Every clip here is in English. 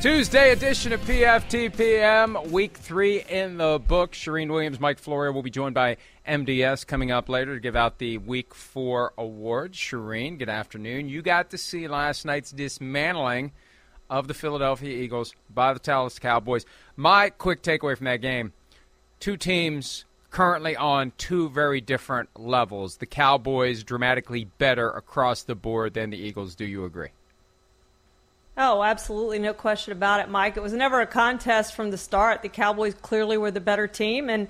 Tuesday edition of PFTPM, week three in the book. Charean Williams, Mike Florio will be joined by MDS coming up later to give out the week four awards. Charean, good afternoon. You got to see last night's dismantling of the Philadelphia Eagles by the Dallas Cowboys. My quick takeaway from that game two teams currently on two very different levels. The Cowboys dramatically better across the board than the Eagles. Do you agree? Oh, absolutely. No question about it, Mike. It was never a contest from the start. The Cowboys clearly were the better team, and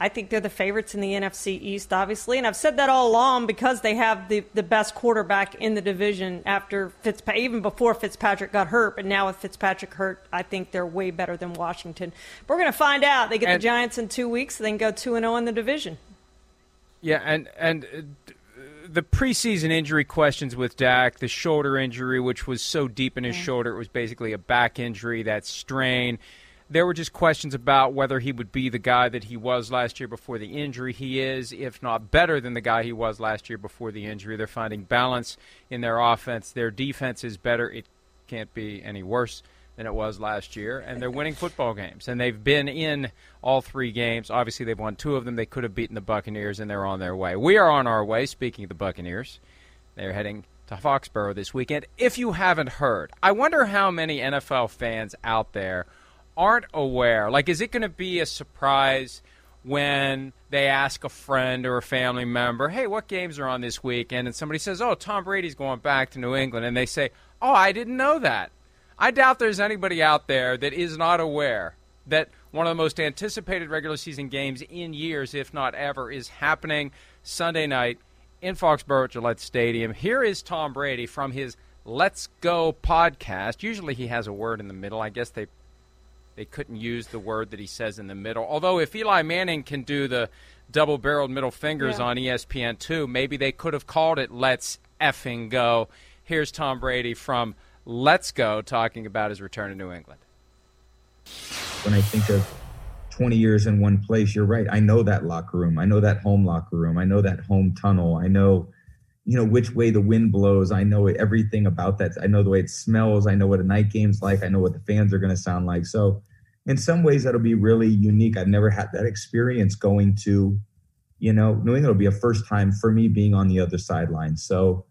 I think they're the favorites in the NFC East, obviously. And I've said that all along because they have the, the best quarterback in the division after Fitzpatrick, even before Fitzpatrick got hurt. But now with Fitzpatrick hurt, I think they're way better than Washington. But we're going to find out. They get and, the Giants in two weeks, then go 2 0 in the division. Yeah, and, and uh, the preseason injury questions with Dak, the shoulder injury, which was so deep in his shoulder, it was basically a back injury, that strain. There were just questions about whether he would be the guy that he was last year before the injury. He is, if not better than the guy he was last year before the injury. They're finding balance in their offense. Their defense is better. It can't be any worse than it was last year, and they're winning football games. And they've been in all three games. Obviously, they've won two of them. They could have beaten the Buccaneers, and they're on their way. We are on our way. Speaking of the Buccaneers, they're heading to Foxborough this weekend. If you haven't heard, I wonder how many NFL fans out there aren't aware. Like, is it going to be a surprise? when they ask a friend or a family member, hey, what games are on this weekend? And somebody says, oh, Tom Brady's going back to New England. And they say, oh, I didn't know that. I doubt there's anybody out there that is not aware that one of the most anticipated regular season games in years, if not ever, is happening Sunday night in Foxborough at Gillette Stadium. Here is Tom Brady from his Let's Go podcast. Usually he has a word in the middle. I guess they they couldn't use the word that he says in the middle. Although if Eli Manning can do the double-barreled middle fingers yeah. on ESPN2, maybe they could have called it Let's effing go. Here's Tom Brady from Let's Go talking about his return to New England. When I think of 20 years in one place, you're right. I know that locker room. I know that home locker room. I know that home tunnel. I know, you know, which way the wind blows. I know everything about that. I know the way it smells. I know what a night game's like. I know what the fans are going to sound like. So, in some ways, that'll be really unique. I've never had that experience going to, you know, New England will be a first time for me being on the other sideline. So,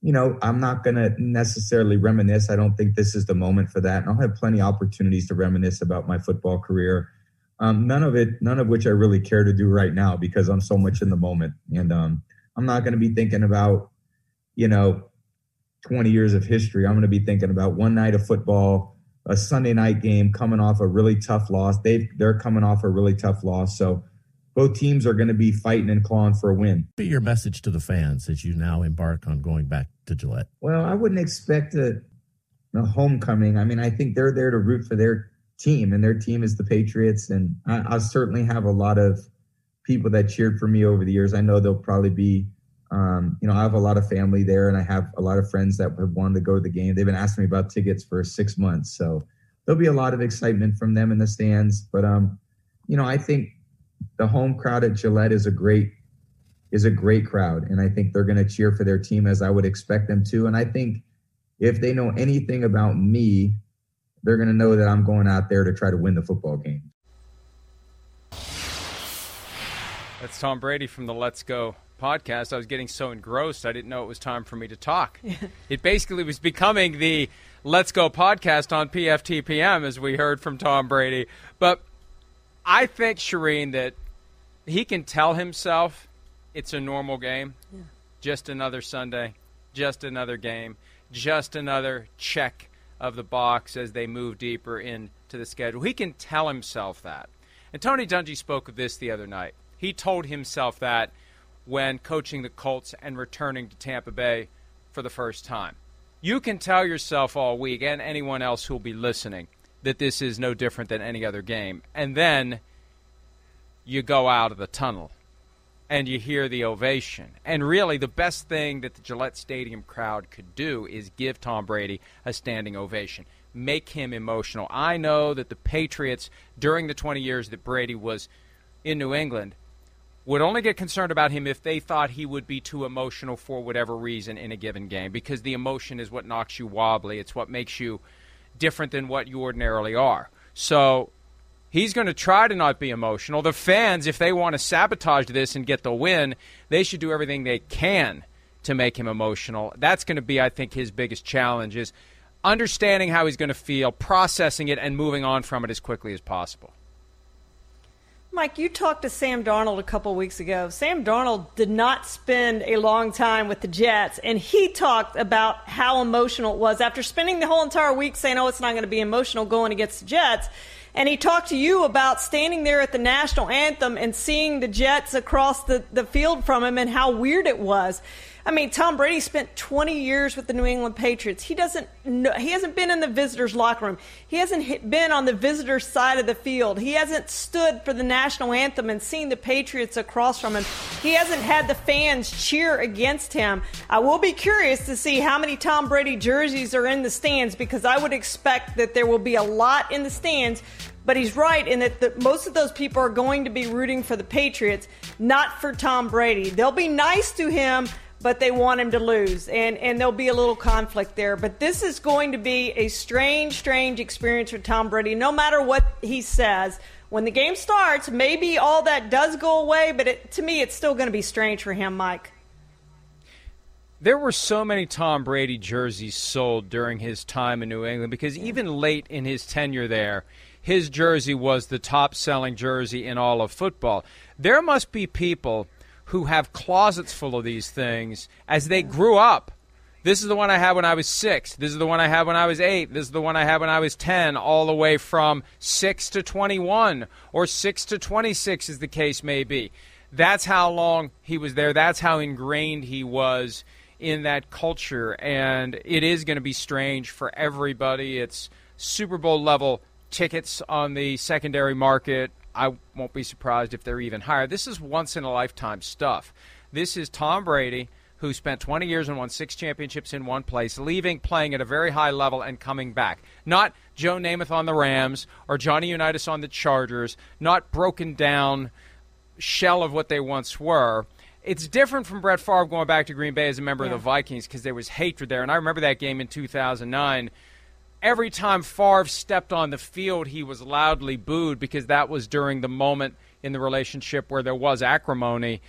you know, I'm not going to necessarily reminisce. I don't think this is the moment for that. And I'll have plenty of opportunities to reminisce about my football career. Um, none of it, none of which I really care to do right now because I'm so much in the moment. And um, I'm not going to be thinking about, you know, 20 years of history. I'm going to be thinking about one night of football, a Sunday night game coming off a really tough loss. They they're coming off a really tough loss. So both teams are going to be fighting and clawing for a win. Be your message to the fans as you now embark on going back to Gillette. Well, I wouldn't expect a, a homecoming. I mean, I think they're there to root for their team, and their team is the Patriots. And I, I certainly have a lot of people that cheered for me over the years. I know they'll probably be. Um, you know, I have a lot of family there, and I have a lot of friends that have wanted to go to the game. They've been asking me about tickets for six months, so there'll be a lot of excitement from them in the stands. But um, you know, I think the home crowd at Gillette is a great is a great crowd, and I think they're going to cheer for their team as I would expect them to. And I think if they know anything about me, they're going to know that I'm going out there to try to win the football game. That's Tom Brady from the Let's Go podcast. I was getting so engrossed, I didn't know it was time for me to talk. it basically was becoming the Let's Go podcast on PFTPM, as we heard from Tom Brady. But I think, Charean, that he can tell himself it's a normal game, yeah. just another Sunday, just another game, just another check of the box as they move deeper into the schedule. He can tell himself that. And Tony Dungy spoke of this the other night. He told himself that when coaching the Colts and returning to Tampa Bay for the first time. You can tell yourself all week, and anyone else who'll be listening, that this is no different than any other game. And then you go out of the tunnel and you hear the ovation. And really, the best thing that the Gillette Stadium crowd could do is give Tom Brady a standing ovation, make him emotional. I know that the Patriots, during the 20 years that Brady was in New England, would only get concerned about him if they thought he would be too emotional for whatever reason in a given game because the emotion is what knocks you wobbly. It's what makes you different than what you ordinarily are. So he's going to try to not be emotional. The fans, if they want to sabotage this and get the win, they should do everything they can to make him emotional. That's going to be, I think, his biggest challenge is understanding how he's going to feel, processing it, and moving on from it as quickly as possible. Mike, you talked to Sam Darnold a couple weeks ago. Sam Darnold did not spend a long time with the Jets, and he talked about how emotional it was after spending the whole entire week saying, "Oh, it's not going to be emotional going against the Jets." And he talked to you about standing there at the national anthem and seeing the Jets across the, the field from him and how weird it was. I mean, Tom Brady spent 20 years with the New England Patriots. He doesn't know, he hasn't been in the visitors' locker room. He hasn't been on the visitors' side of the field. He hasn't stood for the national anthem and seen the Patriots across from him. He hasn't had the fans cheer against him. I will be curious to see how many Tom Brady jerseys are in the stands because I would expect that there will be a lot in the stands but he's right in that the, most of those people are going to be rooting for the Patriots, not for Tom Brady. They'll be nice to him, but they want him to lose, and and there'll be a little conflict there. But this is going to be a strange, strange experience for Tom Brady. No matter what he says, when the game starts, maybe all that does go away, but it, to me, it's still going to be strange for him, Mike. There were so many Tom Brady jerseys sold during his time in New England because even late in his tenure there, his jersey was the top selling jersey in all of football. There must be people who have closets full of these things as they grew up. This is the one I had when I was six. This is the one I had when I was eight. This is the one I had when I was 10, all the way from 6 to 21 or 6 to 26, as the case may be. That's how long he was there. That's how ingrained he was in that culture. And it is going to be strange for everybody. It's Super Bowl level tickets on the secondary market I won't be surprised if they're even higher. This is once in a lifetime stuff. This is Tom Brady, who spent 20 years and won six championships in one place, leaving, playing at a very high level, and coming back. Not Joe Namath on the Rams or Johnny Unitas on the Chargers, not broken down shell of what they once were. It's different from Brett Favre going back to Green Bay as a member yeah. of the Vikings because there was hatred there. And I remember that game in 2009 every time Favre stepped on the field, he was loudly booed because that was during the moment in the relationship where there was acrimony.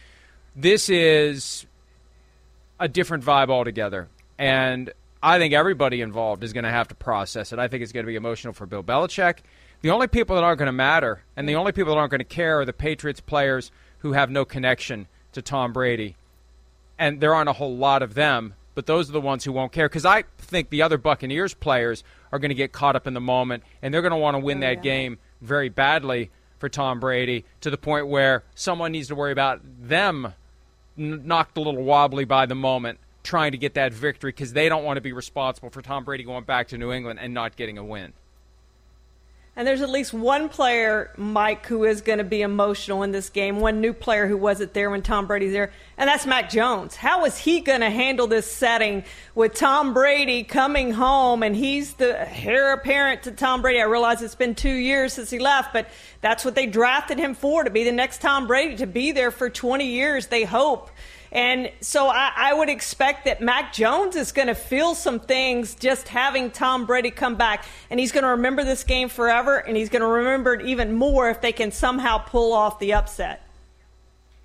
This is a different vibe altogether. And I think everybody involved is going to have to process it. I think it's going to be emotional for Bill Belichick. The only people that aren't going to matter and the only people that aren't going to care are the Patriots players who have no connection to Tom Brady. And there aren't a whole lot of them, but those are the ones who won't care because I think the other Buccaneers players are going to get caught up in the moment, and they're going to want to win oh, that yeah. game very badly for Tom Brady to the point where someone needs to worry about them n- knocked a little wobbly by the moment trying to get that victory because they don't want to be responsible for Tom Brady going back to New England and not getting a win. And there's at least one player, Mike, who is going to be emotional in this game. One new player who wasn't there when Tom Brady's there, and that's Mac Jones. How is he going to handle this setting with Tom Brady coming home and he's the heir apparent to Tom Brady? I realize it's been two years since he left, but that's what they drafted him for to be the next Tom Brady, to be there for 20 years, they hope. And so I, I, would expect that Mac Jones is going to feel some things just having Tom Brady come back. And he's going to remember this game forever, and he's going to remember it even more if they can somehow pull off the upset.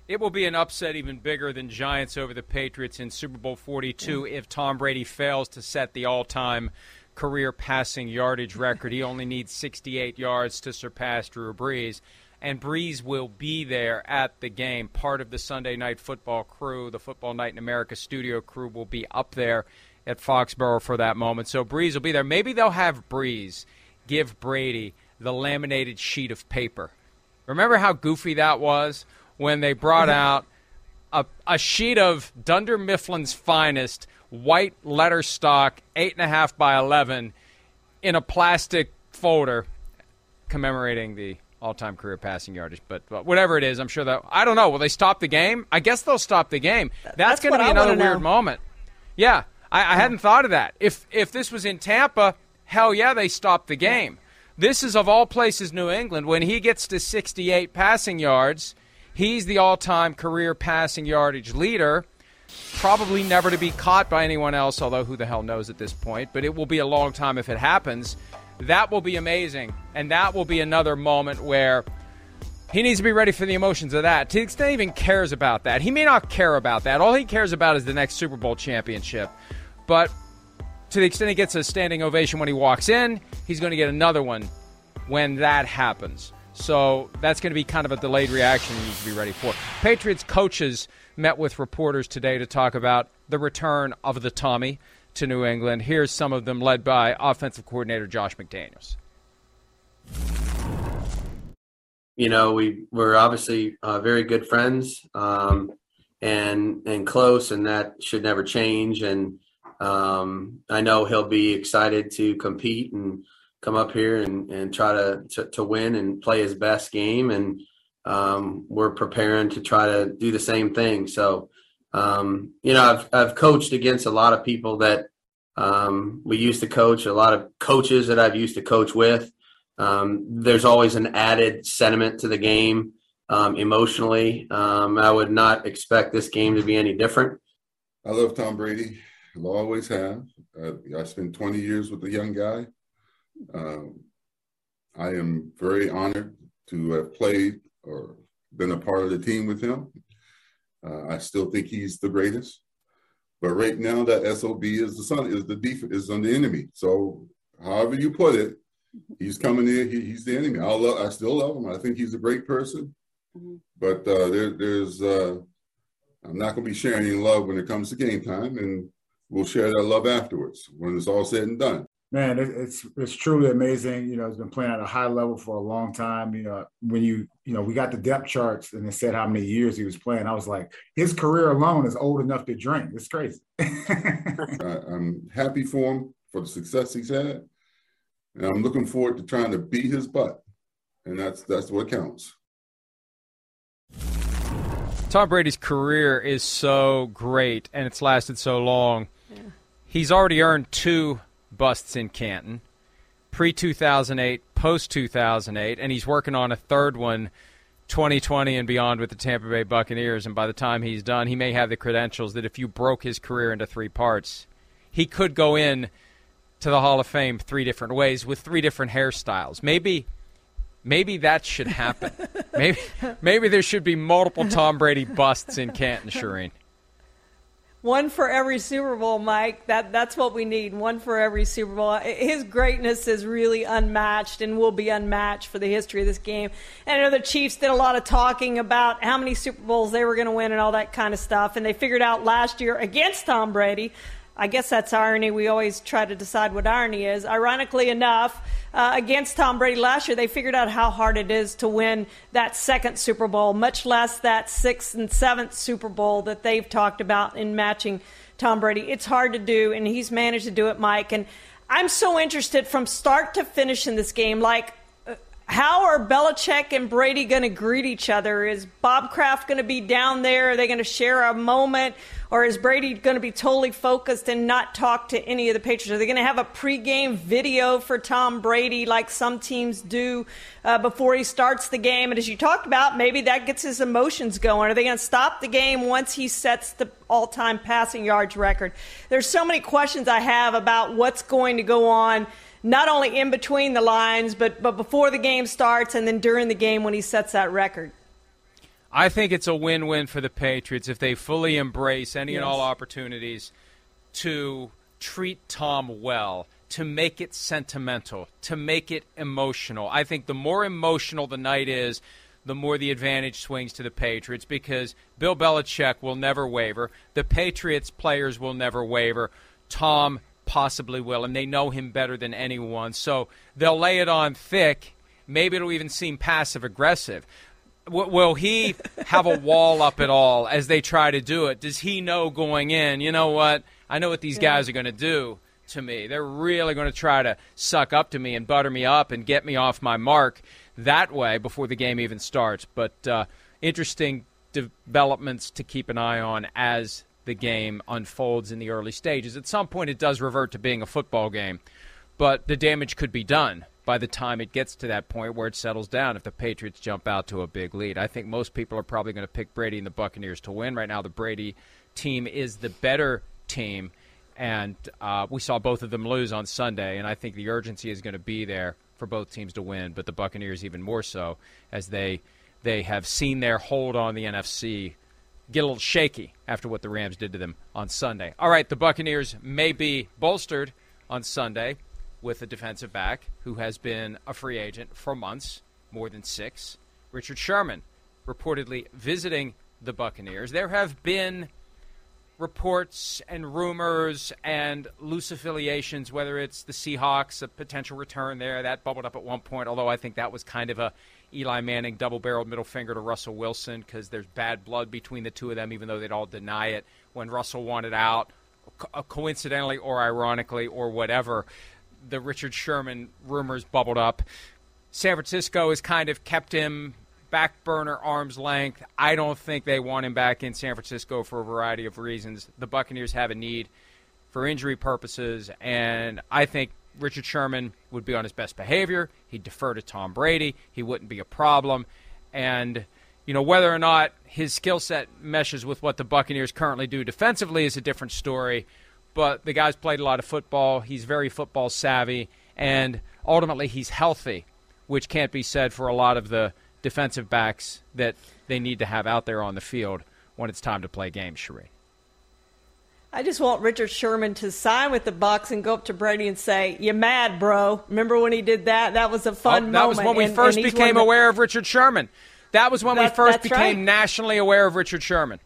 It will be an upset even bigger than Giants over the Patriots in Super Bowl 42 if Tom Brady fails to set the all time career passing yardage record. He only needs 68 yards to surpass Drew Brees and Brees will be there at the game. Part of the Sunday Night Football crew, the Football Night in America studio crew, will be up there at Foxborough for that moment. So Brees will be there. Maybe they'll have Brees give Brady the laminated sheet of paper. Remember how goofy that was when they brought mm-hmm. out a, a sheet of Dunder Mifflin's finest white letter stock, eight and a half by eleven, in a plastic folder commemorating the all-time career passing yardage. But, but, whatever it is, I'm sure that I don't know. Will they stop the game? I guess they'll stop the game. That's, That's going to be another weird moment. Yeah, I, I hadn't thought of that. If if this was in Tampa, hell yeah, they stop the game. This is of all places New England. When he gets to 68 passing yards, he's the all-time career passing yardage leader. Probably never to be caught by anyone else, although who the hell knows at this point. But it will be a long time if it happens That will be amazing, and that will be another moment where he needs to be ready for the emotions of that. To the extent he even cares about that, he may not care about that. All he cares about is the next Super Bowl championship. But to the extent he gets a standing ovation when he walks in, he's going to get another one when that happens. So that's going to be kind of a delayed reaction you need to be ready for. Patriots coaches met with reporters today to talk about the return of the Tommy to New England. Here's some of them led by offensive coordinator Josh McDaniels. You know, we we're obviously uh, very good friends um, and and close, and that should never change. And um, I know he'll be excited to compete and come up here and, and try to, to, to win and play his best game. And um, we're preparing to try to do the same thing. So, um, you know, I've, I've coached against a lot of people that um, we used to coach, a lot of coaches that I've used to coach with. Um, there's always an added sentiment to the game um, emotionally. Um, I would not expect this game to be any different. I love Tom Brady. I'll always have. Uh, I spent 20 years with the young guy. Um, I am very honored to have played or been a part of the team with him. Uh, I still think he's the greatest. But right now, that SOB is the son is the def- is on the enemy. So, however you put it, he's coming in. He, he's the enemy. I love. I still love him. I think he's a great person. Mm-hmm. But uh, there, there's. Uh, I'm not going to be sharing any love when it comes to game time, and we'll share that love afterwards when it's all said and done man, it's it's truly amazing. You know, he's been playing at a high level for a long time. You know, when you you know we got the depth charts and it said how many years he was playing, I was like, his career alone is old enough to drink. It's crazy. I'm happy for him for the success he's had, and I'm looking forward to trying to beat his butt, and that's that's what counts. Tom Brady's career is so great and it's lasted so long. Yeah. He's already earned two busts in Canton, pre 2008, post 2008, and he's working on a third one. 2020 and beyond with the Tampa Bay Buccaneers, and by the time he's done, he may have the credentials that if you broke his career into three parts, he could go in to the Hall of Fame three different ways with three different hairstyles. Maybe maybe that should happen. maybe maybe there should be multiple Tom Brady busts in Canton, Charean. One for every Super Bowl, Mike. That that's what we need. One for every Super Bowl. His greatness is really unmatched and will be unmatched for the history of this game. And I know the Chiefs did a lot of talking about how many Super Bowls they were going to win and all that kind of stuff. And they figured out last year against Tom Brady I guess that's irony. We always try to decide what irony is. Ironically enough, uh, against Tom Brady last year, they figured out how hard it is to win that second Super Bowl, much less that sixth and seventh Super Bowl that they've talked about in matching Tom Brady. It's hard to do, and he's managed to do it, Mike. And I'm so interested from start to finish in this game. Like, how are Belichick and Brady going to greet each other? Is Bob Kraft going to be down there? Are they going to share a moment? Or is Brady going to be totally focused and not talk to any of the Patriots? Are they going to have a pregame video for Tom Brady like some teams do uh, before he starts the game? And as you talked about, maybe that gets his emotions going. Are they going to stop the game once he sets the all time passing yards record? There's so many questions I have about what's going to go on not only in between the lines, but, but before the game starts and then during the game when he sets that record. I think it's a win win for the Patriots if they fully embrace any yes. and all opportunities to treat Tom well, to make it sentimental, to make it emotional. I think the more emotional the night is, the more the advantage swings to the Patriots because Bill Belichick will never waver. The Patriots players will never waver. Tom possibly will, and they know him better than anyone. So they'll lay it on thick. Maybe it'll even seem passive aggressive. Will he have a wall up at all as they try to do it? Does he know going in, you know what? I know what these guys are going to do to me. They're really going to try to suck up to me and butter me up and get me off my mark that way before the game even starts. But uh, interesting developments to keep an eye on as the game unfolds in the early stages. At some point, it does revert to being a football game, but the damage could be done by the time it gets to that point where it settles down if the Patriots jump out to a big lead. I think most people are probably going to pick Brady and the Buccaneers to win. Right now, the Brady team is the better team. And uh, we saw both of them lose on Sunday, and I think the urgency is going to be there for both teams to win, but the Buccaneers even more so as they they have seen their hold on the NFC get a little shaky after what the Rams did to them on Sunday. All right, the Buccaneers may be bolstered on Sunday with a defensive back who has been a free agent for months, more than six. Richard Sherman reportedly visiting the Buccaneers. There have been reports and rumors and loose affiliations, whether it's the Seahawks, a potential return there. That bubbled up at one point, although I think that was kind of a Eli Manning double barreled middle finger to Russell Wilson because there's bad blood between the two of them, even though they'd all deny it. When Russell wanted out, co- coincidentally or ironically or whatever, the Richard Sherman rumors bubbled up. San Francisco has kind of kept him back burner arm's length. I don't think they want him back in San Francisco for a variety of reasons. The Buccaneers have a need for injury purposes, and I think Richard Sherman would be on his best behavior. He'd defer to Tom Brady. He wouldn't be a problem. And, you know, whether or not his skill set meshes with what the Buccaneers currently do defensively is a different story. But the guy's played a lot of football. He's very football savvy. And ultimately, he's healthy, which can't be said for a lot of the defensive backs that they need to have out there on the field when it's time to play games, Cherie. I just want Richard Sherman to sign with the Bucs and go up to Brady and say, "You mad, bro? Remember when he did that? That was a oh, fun oh, that moment." was when we and, first and became the, aware of Richard Sherman. That was when that, we first became right. nationally aware of Richard Sherman.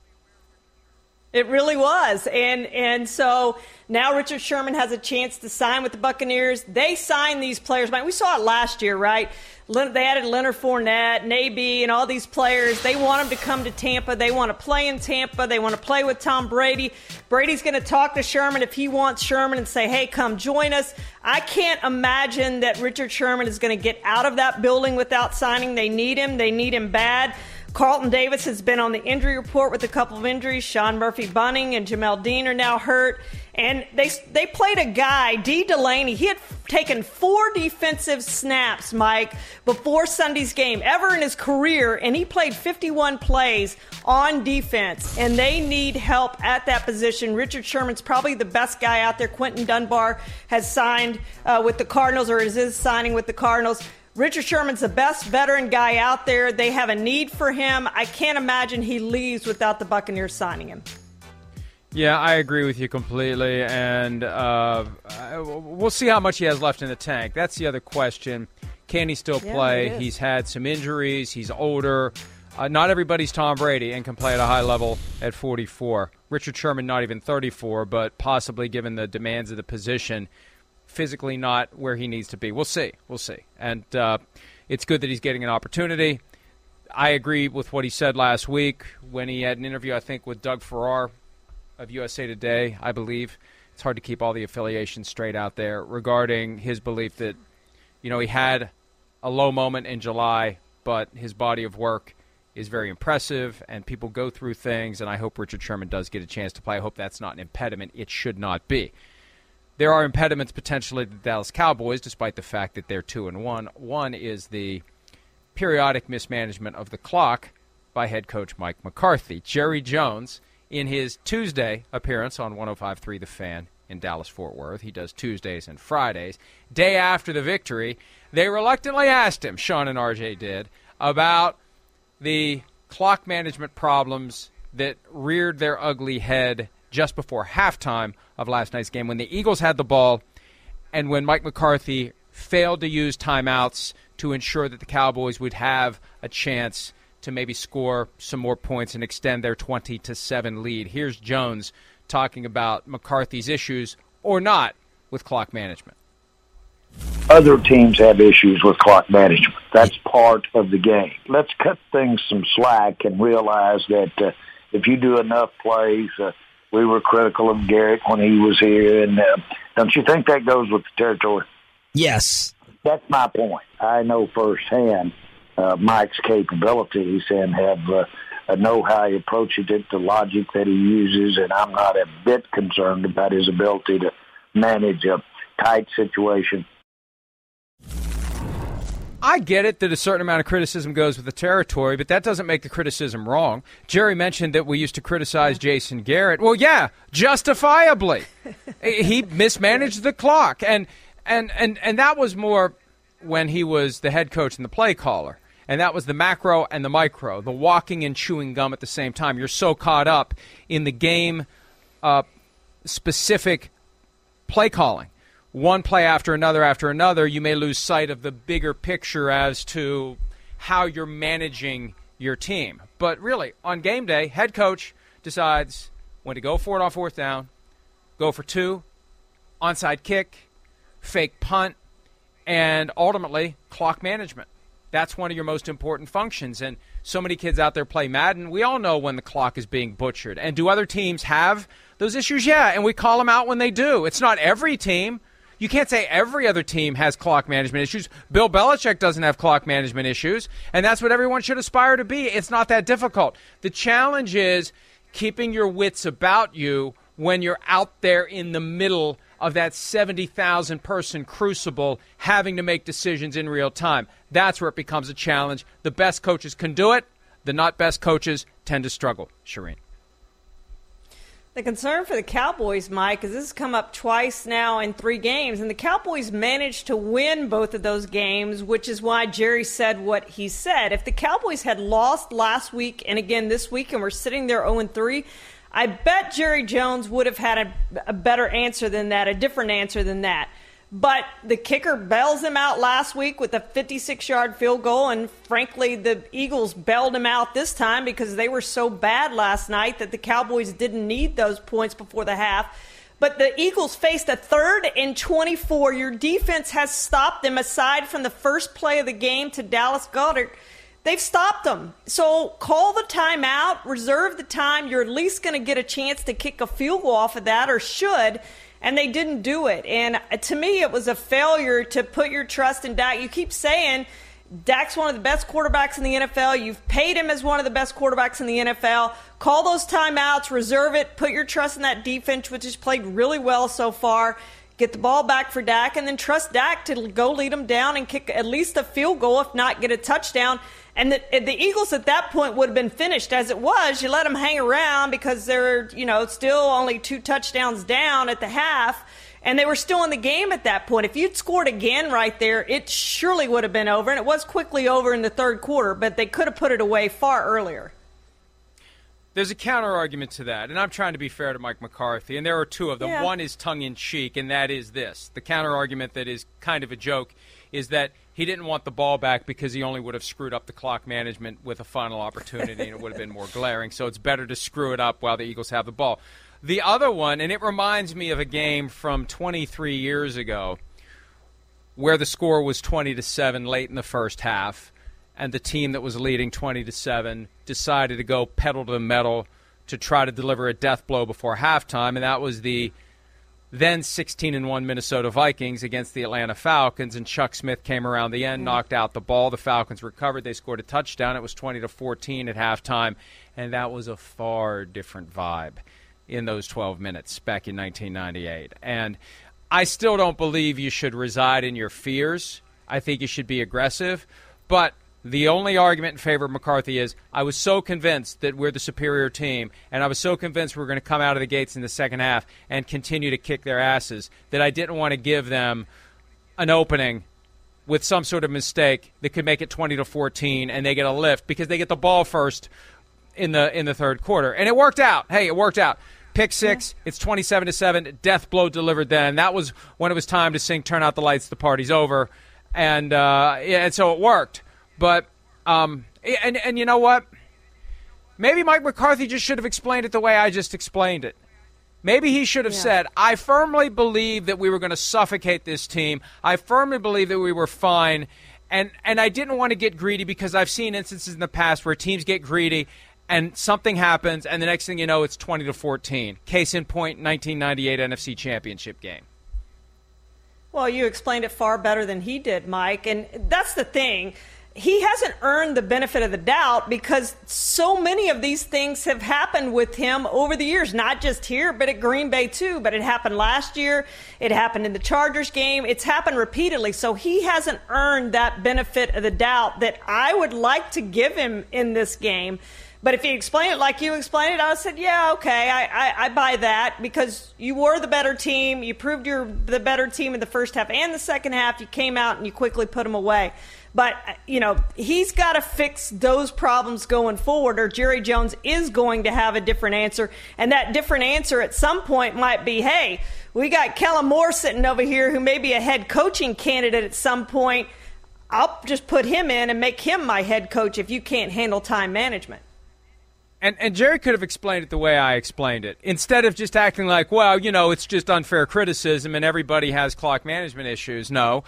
It really was. And and so now Richard Sherman has a chance to sign with the Buccaneers. They signed these players. We saw it last year, right? They added Leonard Fournette, Naby, and all these players. They want them to come to Tampa. They want to play in Tampa. They want to play with Tom Brady. Brady's going to talk to Sherman if he wants Sherman and say, hey, come join us. I can't imagine that Richard Sherman is going to get out of that building without signing. They need him. They need him bad. Carlton Davis has been on the injury report with a couple of injuries. Sean Murphy-Bunting and Jamel Dean are now hurt. And they they played a guy, Dee Delaney. He had taken four defensive snaps, Mike, before Sunday's game ever in his career, and he played 51 plays on defense. And they need help at that position. Richard Sherman's probably the best guy out there. Quinton Dunbar has signed uh, with the Cardinals, or is, is signing with the Cardinals. Richard Sherman's the best veteran guy out there. They have a need for him. I can't imagine he leaves without the Buccaneers signing him. Yeah, I agree with you completely, and uh, we'll see how much he has left in the tank. That's the other question. Can he still play? Yeah, he's had some injuries. He's older. Uh, not everybody's Tom Brady and can play at a high level at 44. Richard Sherman, not even 34, but possibly given the demands of the position, physically not where he needs to be. We'll see. We'll see. And uh, it's good that he's getting an opportunity. I agree with what he said last week when he had an interview, I think, with Doug Farrar of USA Today, I believe. It's hard to keep all the affiliations straight out there regarding his belief that, you know, he had a low moment in July, but his body of work is very impressive, and people go through things, and I hope Richard Sherman does get a chance to play. I hope that's not an impediment. It should not be. There are impediments potentially to the Dallas Cowboys, despite the fact that they're two and one. One is the periodic mismanagement of the clock by head coach Mike McCarthy. Jerry Jones in his Tuesday appearance on 105.3 The Fan in Dallas Fort Worth. He does Tuesdays and Fridays. Day after the victory, they reluctantly asked him, Shan and RJ did, about the clock management problems that reared their ugly head just before halftime of last night's game when the Eagles had the ball and when Mike McCarthy failed to use timeouts to ensure that the Cowboys would have a chance to maybe score some more points and extend their 20 to 7 lead. Here's Jones talking about McCarthy's issues or not with clock management. Other teams have issues with clock management. That's part of the game. Let's cut things some slack and realize that uh, if you do enough plays, uh, we were critical of Garrett when he was here, and uh, don't you think that goes with the territory? Yes. That's my point. I know firsthand uh, Mike's capabilities and have uh, know how he approaches it, the logic that he uses, and I'm not a bit concerned about his ability to manage a tight situation. I get it that a certain amount of criticism goes with the territory, but that doesn't make the criticism wrong. Jerry mentioned that we used to criticize Jason Garrett. Well, yeah, justifiably. he mismanaged the clock, and and and and that was more when he was the head coach and the play caller. And that was the macro and the micro, the walking and chewing gum at the same time. You're so caught up in the game uh, specific play calling, one play after another after another, you may lose sight of the bigger picture as to how you're managing your team. But really, on game day, head coach decides when to go for it on fourth down, go for two, onside kick, fake punt, and ultimately clock management. That's one of your most important functions. And so many kids out there play Madden. We all know when the clock is being butchered. And do other teams have those issues? Yeah, and we call them out when they do. It's not every team. You can't say every other team has clock management issues. Bill Belichick doesn't have clock management issues, and that's what everyone should aspire to be. It's not that difficult. The challenge is keeping your wits about you when you're out there in the middle of that 70,000 person crucible having to make decisions in real time. That's where it becomes a challenge. The best coaches can do it, the not best coaches tend to struggle. Charean. The concern for the Cowboys, Mike, is this has come up twice now in three games, and the Cowboys managed to win both of those games, which is why Jerry said what he said. If the Cowboys had lost last week and again this week, and we're sitting there 0 3, I bet Jerry Jones would have had a, a better answer than that, a different answer than that. But the kicker bails him out last week with a 56 yard field goal. And frankly, the Eagles bailed him out this time because they were so bad last night that the Cowboys didn't need those points before the half. But the Eagles faced a third and 24. Your defense has stopped them aside from the first play of the game to Dallas Goedert. They've stopped them. So call the timeout, reserve the time. You're at least going to get a chance to kick a field goal off of that, or should and they didn't do it. And uh, to me, it was a failure to put your trust in Dak. You keep saying Dak's one of the best quarterbacks in the NFL. You've paid him as one of the best quarterbacks in the NFL. Call those timeouts, reserve it, put your trust in that defense, which has played really well so far. Get the ball back for Dak, and then trust Dak to go lead them down and kick at least a field goal, if not get a touchdown. And the, the Eagles at that point would have been finished. As it was, you let them hang around because they're, you know, still only two touchdowns down at the half, and they were still in the game at that point. If you'd scored again right there, it surely would have been over, and it was quickly over in the third quarter, but they could have put it away far earlier. There's a counter argument to that, and I'm trying to be fair to Mike McCarthy, and there are two of them. Yeah. One is tongue in cheek, and that is this. The counter argument that is kind of a joke is that he didn't want the ball back because he only would have screwed up the clock management with a final opportunity and it would have been more glaring. So it's better to screw it up while the Eagles have the ball. The other one, and it reminds me of a game from 23 years ago where the score was 20 to 7 late in the first half and the team that was leading 20 to 7 decided to go pedal to the metal to try to deliver a death blow before halftime and that was the then 16 and 1 Minnesota Vikings against the Atlanta Falcons and Chuck Smith came around the end knocked out the ball. The Falcons recovered. They scored a touchdown. It was 20 to 14 at halftime and that was a far different vibe in those 12 minutes back in 1998 and I still don't believe you should reside in your fears. I think you should be aggressive but the only argument in favor of McCarthy is I was so convinced that we're the superior team, and I was so convinced we are going to come out of the gates in the second half and continue to kick their asses that I didn't want to give them an opening with some sort of mistake that could make it 20 to 14 and they get a lift because they get the ball first in the in the third quarter. And it worked out. Hey, it worked out. Pick six, it's 27 to 7, death blow delivered then. That was when it was time to sing turn out the lights, the party's over. And uh, yeah, and so it worked. But um, and and you know what? Maybe Mike McCarthy just should have explained it the way I just explained it. Maybe he should have Yeah. said, I firmly believe that we were going to suffocate this team. I firmly believe that we were fine. And, and I didn't want to get greedy because I've seen instances in the past where teams get greedy and something happens, and the next thing you know, it's 20 to 14. Case in point, 1998 NFC Championship game. Well, you explained it far better than he did, Mike. And that's the thing. He hasn't earned the benefit of the doubt because so many of these things have happened with him over the years, not just here, but at Green Bay too. But it happened last year. It happened in the Chargers game. It's happened repeatedly. So he hasn't earned that benefit of the doubt that I would like to give him in this game But if he explained it like you explained it, I said, yeah, okay, I, I, I, buy that because you were the better team. You proved you're the better team in the first half and the second half. You came out and you quickly put them away. But, you know, he's got to fix those problems going forward, or Jerry Jones is going to have a different answer. And that different answer at some point might be hey, we got Kellen Moore sitting over here who may be a head coaching candidate at some point. I'll just put him in and make him my head coach if you can't handle time management. And and Jerry could have explained it the way I explained it. Instead of just acting like, well, you know, it's just unfair criticism and everybody has clock management issues. No.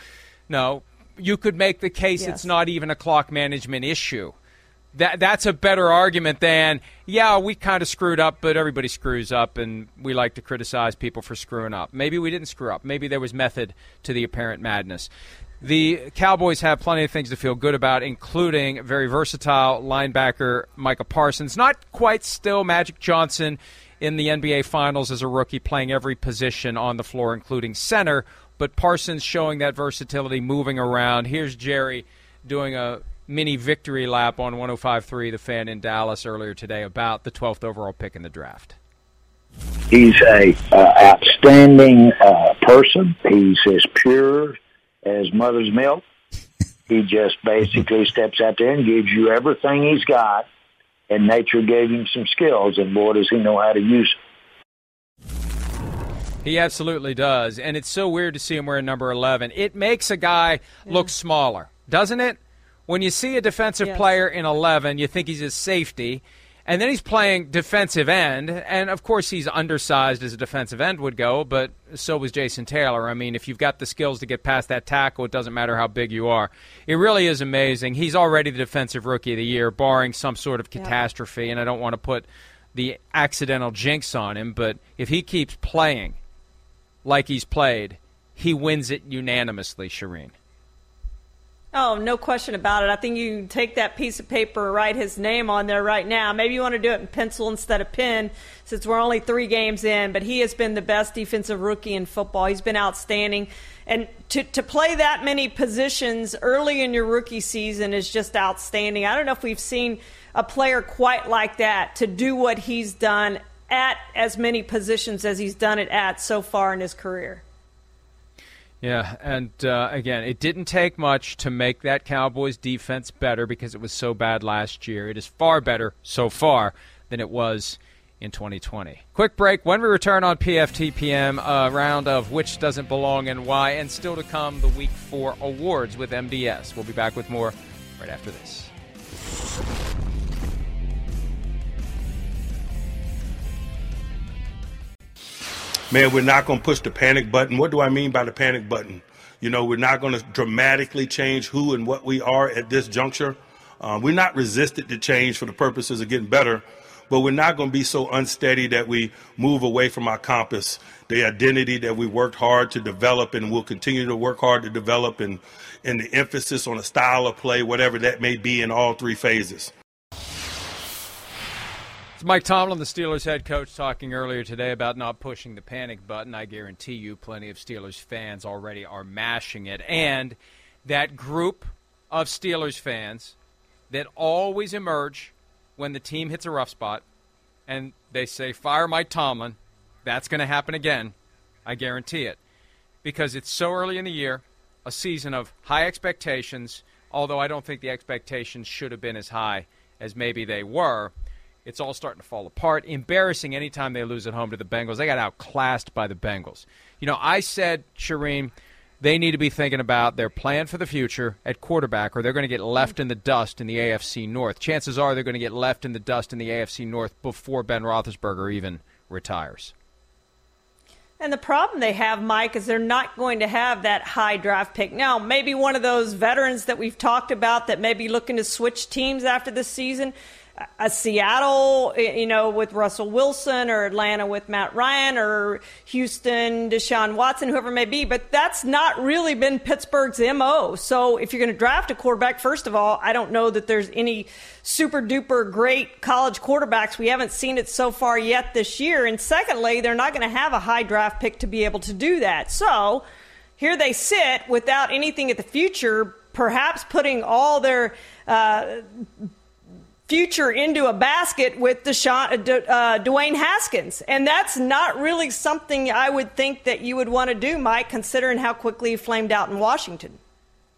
No. You could make the case yes. it's not even a clock management issue. That that's a better argument than, yeah, we kind of screwed up, but everybody screws up and we like to criticize people for screwing up. Maybe we didn't screw up. Maybe there was method to the apparent madness. The Cowboys have plenty of things to feel good about, including very versatile linebacker Micah Parsons. Not quite still Magic Johnson in the NBA Finals as a rookie, playing every position on the floor, including center, but Parsons showing that versatility, moving around. Here's Jerry doing a mini victory lap on 105.3 The Fan in Dallas earlier today about the 12th overall pick in the draft. He's a uh, outstanding uh, person. He's as pure as mother's milk. He just basically steps out there and gives you everything he's got. And nature gave him some skills, and boy, does he know how to use it. He absolutely does. And it's so weird to see him wearing number 11. It makes a guy yeah. look smaller, doesn't it? When you see a defensive yes. player in 11, you think he's a safety. And then he's playing defensive end, and of course he's undersized as a defensive end would go, but so was Jason Taylor. I mean, if you've got the skills to get past that tackle, it doesn't matter how big you are. It really is amazing. He's already the defensive rookie of the year, barring some sort of catastrophe, and I don't want to put the accidental jinx on him, but if he keeps playing like he's played, he wins it unanimously, Charean. Oh, no question about it. I think you take that piece of paper, write his name on there right now. Maybe you want to do it in pencil instead of pen since we're only three games in, but he has been the best defensive rookie in football. He's been outstanding. And to, to play that many positions early in your rookie season is just outstanding. I don't know if we've seen a player quite like that to do what he's done at as many positions as he's done it at so far in his career. Yeah, and uh, again, it didn't take much to make that Cowboys defense better because it was so bad last year. It is far better so far than it was in 2020. Quick break. When we return on PFTPM, a round of which doesn't belong and why, and still to come the Week 4 awards with MDS. We'll be back with more right after this. Man, we're not going to push the panic button. What do I mean by the panic button? You know, we're not going to dramatically change who and what we are at this juncture. Um, we're not resistant to change for the purposes of getting better, but we're not going to be so unsteady that we move away from our compass, the identity that we worked hard to develop and will continue to work hard to develop, and, and the emphasis on a style of play, whatever that may be in all three phases. It's Mike Tomlin, the Steelers head coach, talking earlier today about not pushing the panic button. I guarantee you, plenty of Steelers fans already are mashing it. And that group of Steelers fans that always emerge when the team hits a rough spot and they say, Fire Mike Tomlin, that's going to happen again. I guarantee it. Because it's so early in the year, a season of high expectations, although I don't think the expectations should have been as high as maybe they were it's all starting to fall apart. Embarrassing anytime they lose at home to the Bengals. They got outclassed by the Bengals. You know, I said, Charean, they need to be thinking about their plan for the future at quarterback, or they're going to get left in the dust in the AFC North. Chances are they're going to get left in the dust in the AFC North before Ben Roethlisberger even retires. And the problem they have, Mike, is they're not going to have that high draft pick. Now, maybe one of those veterans that we've talked about that may be looking to switch teams after this season a Seattle, you know, with Russell Wilson or Atlanta with Matt Ryan or Houston, Deshaun Watson, whoever may be. But that's not really been Pittsburgh's MO. So if you're going to draft a quarterback, first of all, I don't know that there's any super duper great college quarterbacks. We haven't seen it so far yet this year. And secondly, they're not going to have a high draft pick to be able to do that. So here they sit without anything at the future, perhaps putting all their uh, future into a basket with Deshaun, uh, uh, Dwayne Haskins. And that's not really something I would think that you would want to do, Mike, considering how quickly he flamed out in Washington.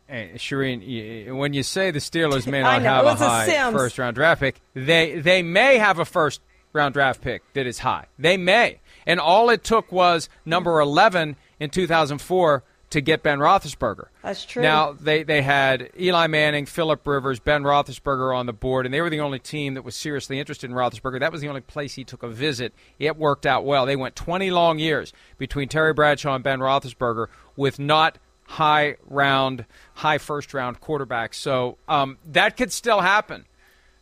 Hey, Charean, when you say the Steelers may not have a high a first round draft pick, they they may have a first round draft pick that is high. They may. And all it took was number 11 in 2004 to get Ben Roethlisberger. That's true. Now they they had Eli Manning, Philip Rivers, Ben Roethlisberger on the board, and they were the only team that was seriously interested in Roethlisberger. That was the only place he took a visit. It worked out well. They went 20 long years between Terry Bradshaw and Ben Roethlisberger with not high round, high first round quarterbacks. So um, that could still happen.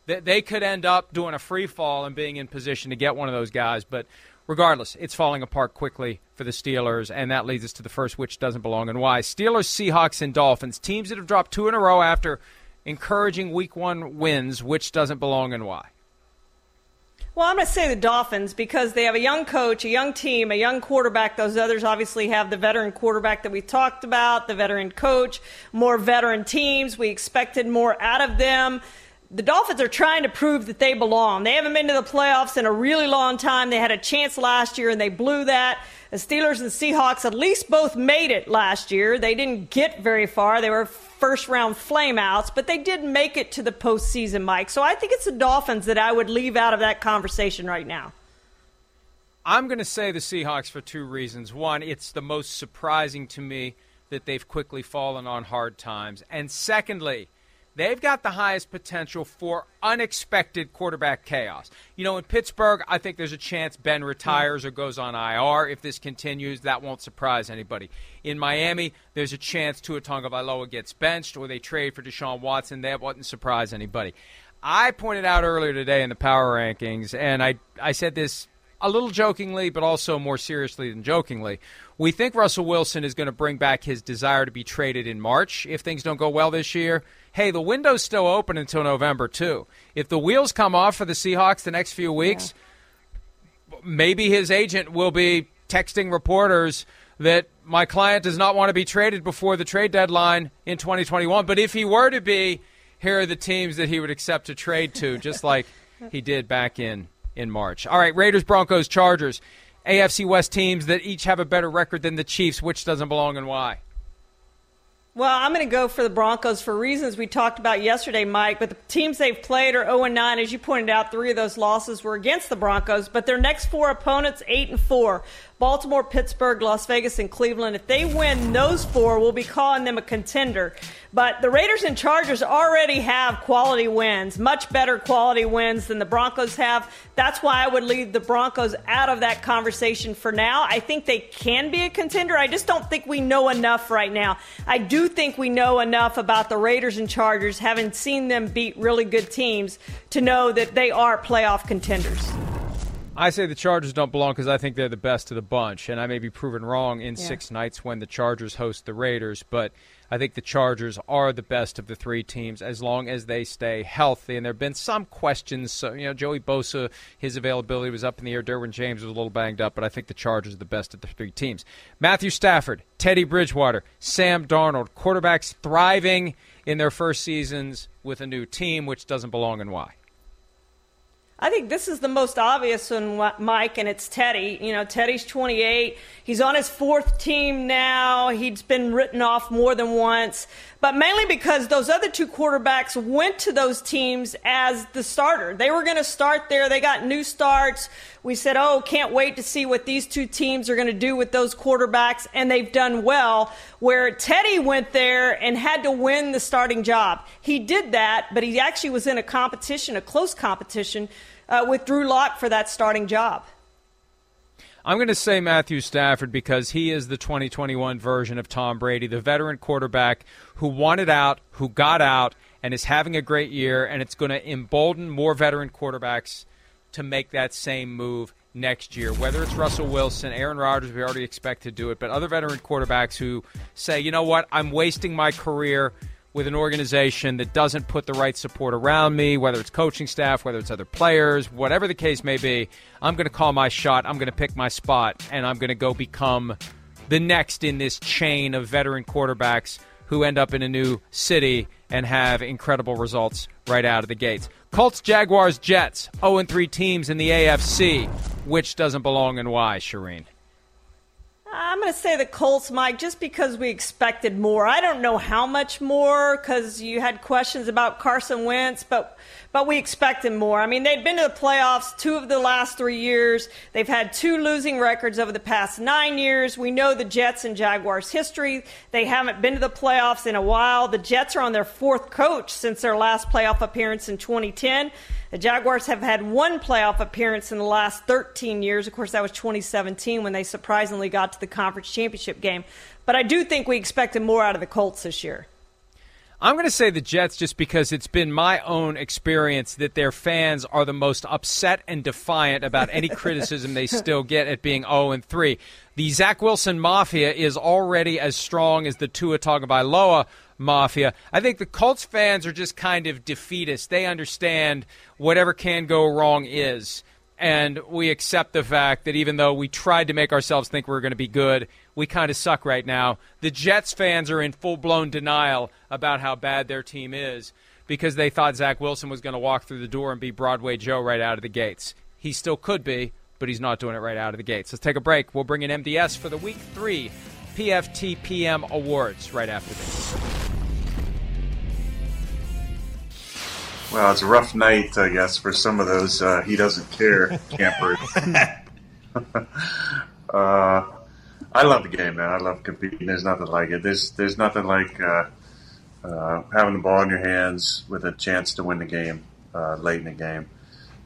They could end up doing a free fall and being in position to get one of those guys, but regardless, it's falling apart quickly for the Steelers, and that leads us to the first which doesn't belong and why. Steelers, Seahawks, and Dolphins, teams that have dropped two in a row after encouraging week one wins, which doesn't belong and why. Well, I'm going to say the Dolphins because they have a young coach, a young team, a young quarterback. Those others obviously have the veteran quarterback that we talked about, the veteran coach, more veteran teams. We expected more out of them the Dolphins are trying to prove that they belong. They haven't been to the playoffs in a really long time. They had a chance last year and they blew that. The Steelers and Seahawks at least both made it last year. They didn't get very far. They were first round flameouts, but they did make it to the postseason, Mike. So I think it's the Dolphins that I would leave out of that conversation right now. I'm going to say the Seahawks for two reasons. One, it's the most surprising to me that they've quickly fallen on hard times. And secondly, They've got the highest potential for unexpected quarterback chaos. You know, in Pittsburgh, I think there's a chance Ben retires or goes on IR. If this continues, that won't surprise anybody. In Miami, there's a chance Tua Tagovailoa gets benched or they trade for Deshaun Watson. That wouldn't surprise anybody. I pointed out earlier today in the power rankings, and I, I said this a little jokingly, but also more seriously than jokingly. We think Russell Wilson is going to bring back his desire to be traded in March if things don't go well this year hey, the window's still open until November, too. If the wheels come off for the Seahawks the next few weeks, yeah. maybe his agent will be texting reporters that my client does not want to be traded before the trade deadline in 2021. But if he were to be, here are the teams that he would accept to trade to, just like he did back in, in March. All right, Raiders, Broncos, Chargers. AFC West teams that each have a better record than the Chiefs. Which doesn't belong and why? Well, I'm going to go for the Broncos for reasons we talked about yesterday, Mike. But the teams they've played are 0 9. As you pointed out, three of those losses were against the Broncos. But their next four opponents, 8 and 4. Baltimore, Pittsburgh, Las Vegas, and Cleveland. If they win those four, we'll be calling them a contender. But the Raiders and Chargers already have quality wins, much better quality wins than the Broncos have. That's why I would leave the Broncos out of that conversation for now. I think they can be a contender. I just don't think we know enough right now. I do think we know enough about the Raiders and Chargers, having seen them beat really good teams, to know that they are playoff contenders. I say the Chargers don't belong because I think they're the best of the bunch, and I may be proven wrong in yeah. six nights when the Chargers host the Raiders, but I think the Chargers are the best of the three teams as long as they stay healthy. And there have been some questions. So, you know, Joey Bosa, his availability was up in the air. Derwin James was a little banged up, but I think the Chargers are the best of the three teams. Matthew Stafford, Teddy Bridgewater, Sam Darnold, quarterbacks thriving in their first seasons with a new team, which doesn't belong in why. I think this is the most obvious one, Mike, and it's Teddy. You know, Teddy's 28. He's on his fourth team now. He's been written off more than once, but mainly because those other two quarterbacks went to those teams as the starter. They were going to start there. They got new starts. We said, oh, can't wait to see what these two teams are going to do with those quarterbacks, and they've done well. Where Teddy went there and had to win the starting job. He did that, but he actually was in a competition, a close competition uh, with Drew Lock for that starting job. I'm going to say Matthew Stafford because he is the 2021 version of Tom Brady, the veteran quarterback who wanted out, who got out, and is having a great year, and it's going to embolden more veteran quarterbacks to make that same move next year. Whether it's Russell Wilson, Aaron Rodgers, we already expect to do it, but other veteran quarterbacks who say, you know what, I'm wasting my career with an organization that doesn't put the right support around me, whether it's coaching staff, whether it's other players, whatever the case may be, I'm going to call my shot. I'm going to pick my spot, and I'm going to go become the next in this chain of veteran quarterbacks who end up in a new city and have incredible results right out of the gates. Colts, Jaguars, Jets, 0 3 teams in the AFC. Which doesn't belong and why, Charean? I'm going to say the Colts, Mike, just because we expected more. I don't know how much more because you had questions about Carson Wentz, but but we expected more. I mean, they've been to the playoffs two of the last three years. They've had two losing records over the past nine years. We know the Jets and Jaguars' history. They haven't been to the playoffs in a while. The Jets are on their fourth coach since their last playoff appearance in 2010. The Jaguars have had one playoff appearance in the last 13 years. Of course, that was 2017 when they surprisingly got to the conference championship game. But I do think we expected more out of the Colts this year. I'm going to say the Jets just because it's been my own experience that their fans are the most upset and defiant about any criticism they still get at being 0 and 3. The Zach Wilson mafia is already as strong as the Tua Tagovailoa mafia. I think the Colts fans are just kind of defeatist. They understand whatever can go wrong is. And we accept the fact that even though we tried to make ourselves think we are going to be good, we kind of suck right now. The Jets fans are in full blown denial about how bad their team is because they thought Zach Wilson was going to walk through the door and be Broadway Joe right out of the gates. He still could be, but he's not doing it right out of the gates. Let's take a break. We'll bring in MDS for the Week 3 PFTPM Awards right after this. Well, it's a rough night, I guess, for some of those uh, he doesn't care campers. uh, I love the game, man. I love competing. There's nothing like it. There's there's nothing like uh, uh, having the ball in your hands with a chance to win the game uh, late in the game.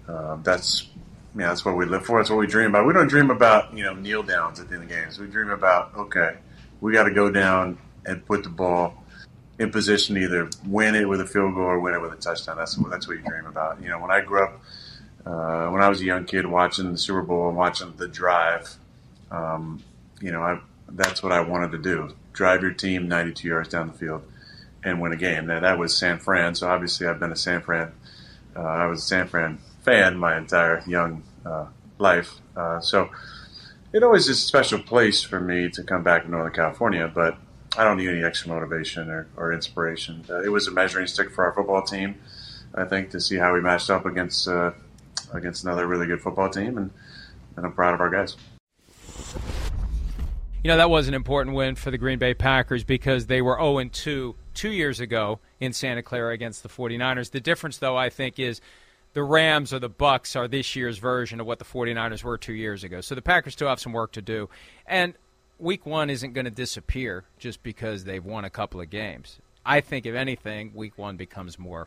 Um, that's yeah, that's what we live for. That's what we dream about. We don't dream about you know kneel downs at the end of games. We dream about okay, we got to go down and put the ball in position to either win it with a field goal or win it with a touchdown. That's that's what you dream about. You know, when I grew up, uh, when I was a young kid watching the Super Bowl and watching the drive, um, you know, I, that's what I wanted to do: drive your team 92 yards down the field and win a game. Now that was San Fran, so obviously I've been a San Fran. Uh, I was a San Fran fan my entire young uh, life, uh, so it always is a special place for me to come back to Northern California. But I don't need any extra motivation or, or inspiration. Uh, it was a measuring stick for our football team, I think, to see how we matched up against uh, against another really good football team, and, and I'm proud of our guys. You know, that was an important win for the Green Bay Packers because they were 0 2 two years ago in Santa Clara against the 49ers. The difference, though, I think, is the Rams or the Bucs are this year's version of what the 49ers were two years ago. So the Packers still have some work to do. And week one isn't going to disappear just because they've won a couple of games. I think, if anything, week one becomes more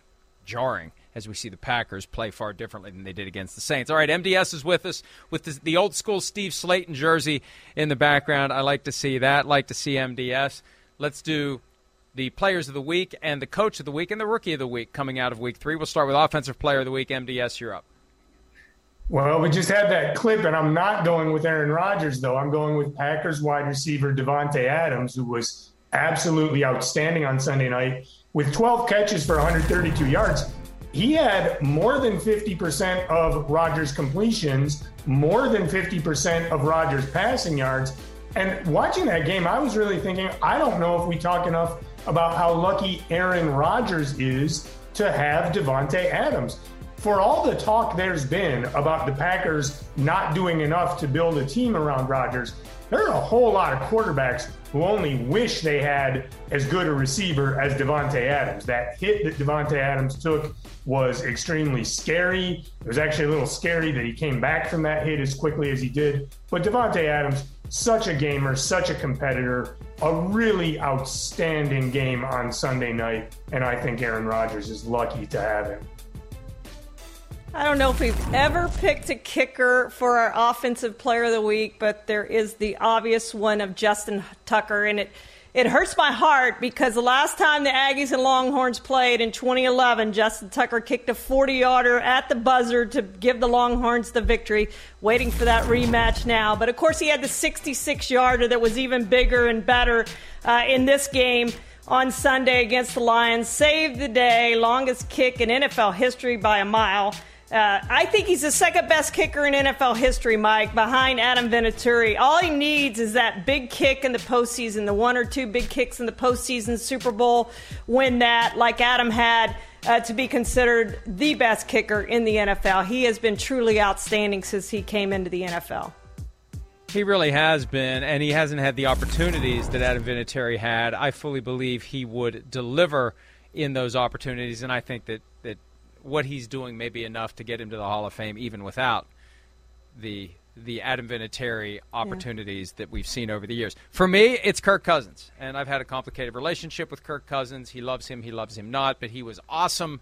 jarring as we see the Packers play far differently than they did against the Saints. All right, MDS is with us with the, the old school Steve Slaton jersey in the background. I like to see that. Like to see MDS. Let's do the players of the week and the coach of the week and the rookie of the week coming out of week three. We'll start with offensive player of the week. MDS, you're up. Well, we just had that clip, and I'm not going with Aaron Rodgers, though. I'm going with Packers wide receiver Davante Adams, who was absolutely outstanding on Sunday night with 12 catches for 132 yards. He had more than 50% of Rodgers' completions, more than 50% of Rodgers' passing yards. And watching that game, I was really thinking, I don't know if we talk enough about how lucky Aaron Rodgers is to have Davante Adams for all the talk there's been about the Packers not doing enough to build a team around Rodgers, there are a whole lot of quarterbacks who only wish they had as good a receiver as Davante Adams. That hit that Davante Adams took was extremely scary. It was actually a little scary that he came back from that hit as quickly as he did. But Davante Adams, such a gamer, such a competitor, a really outstanding game on Sunday night, and I think Aaron Rodgers is lucky to have him. I don't know if we've ever picked a kicker for our offensive player of the week, but there is the obvious one of Justin Tucker, and it it hurts my heart because the last time the Aggies and Longhorns played in 2011, Justin Tucker kicked a 40 yarder at the buzzer to give the Longhorns the victory. Waiting for that rematch now. But of course, he had the 66 yarder that was even bigger and better uh, in this game on Sunday against the Lions. Saved the day, longest kick in NFL history by a mile. Uh, I think he's the second best kicker in NFL history, Mike, behind Adam Vinatieri. All he needs is that big kick in the postseason, the one or two big kicks in the postseason, Super Bowl, win that like Adam had. Uh, to be considered the best kicker in the NFL. He has been truly outstanding since he came into the NFL. He really has been, and he hasn't had the opportunities that Adam Vinatieri had. I fully believe he would deliver in those opportunities, and I think that, that what he's doing may be enough to get him to the Hall of Fame, even without the the Adam Vinatieri opportunities yeah. that we've seen over the years. For me, it's Kirk Cousins, and I've had a complicated relationship with Kirk Cousins. He loves him, he loves him not, but he was awesome,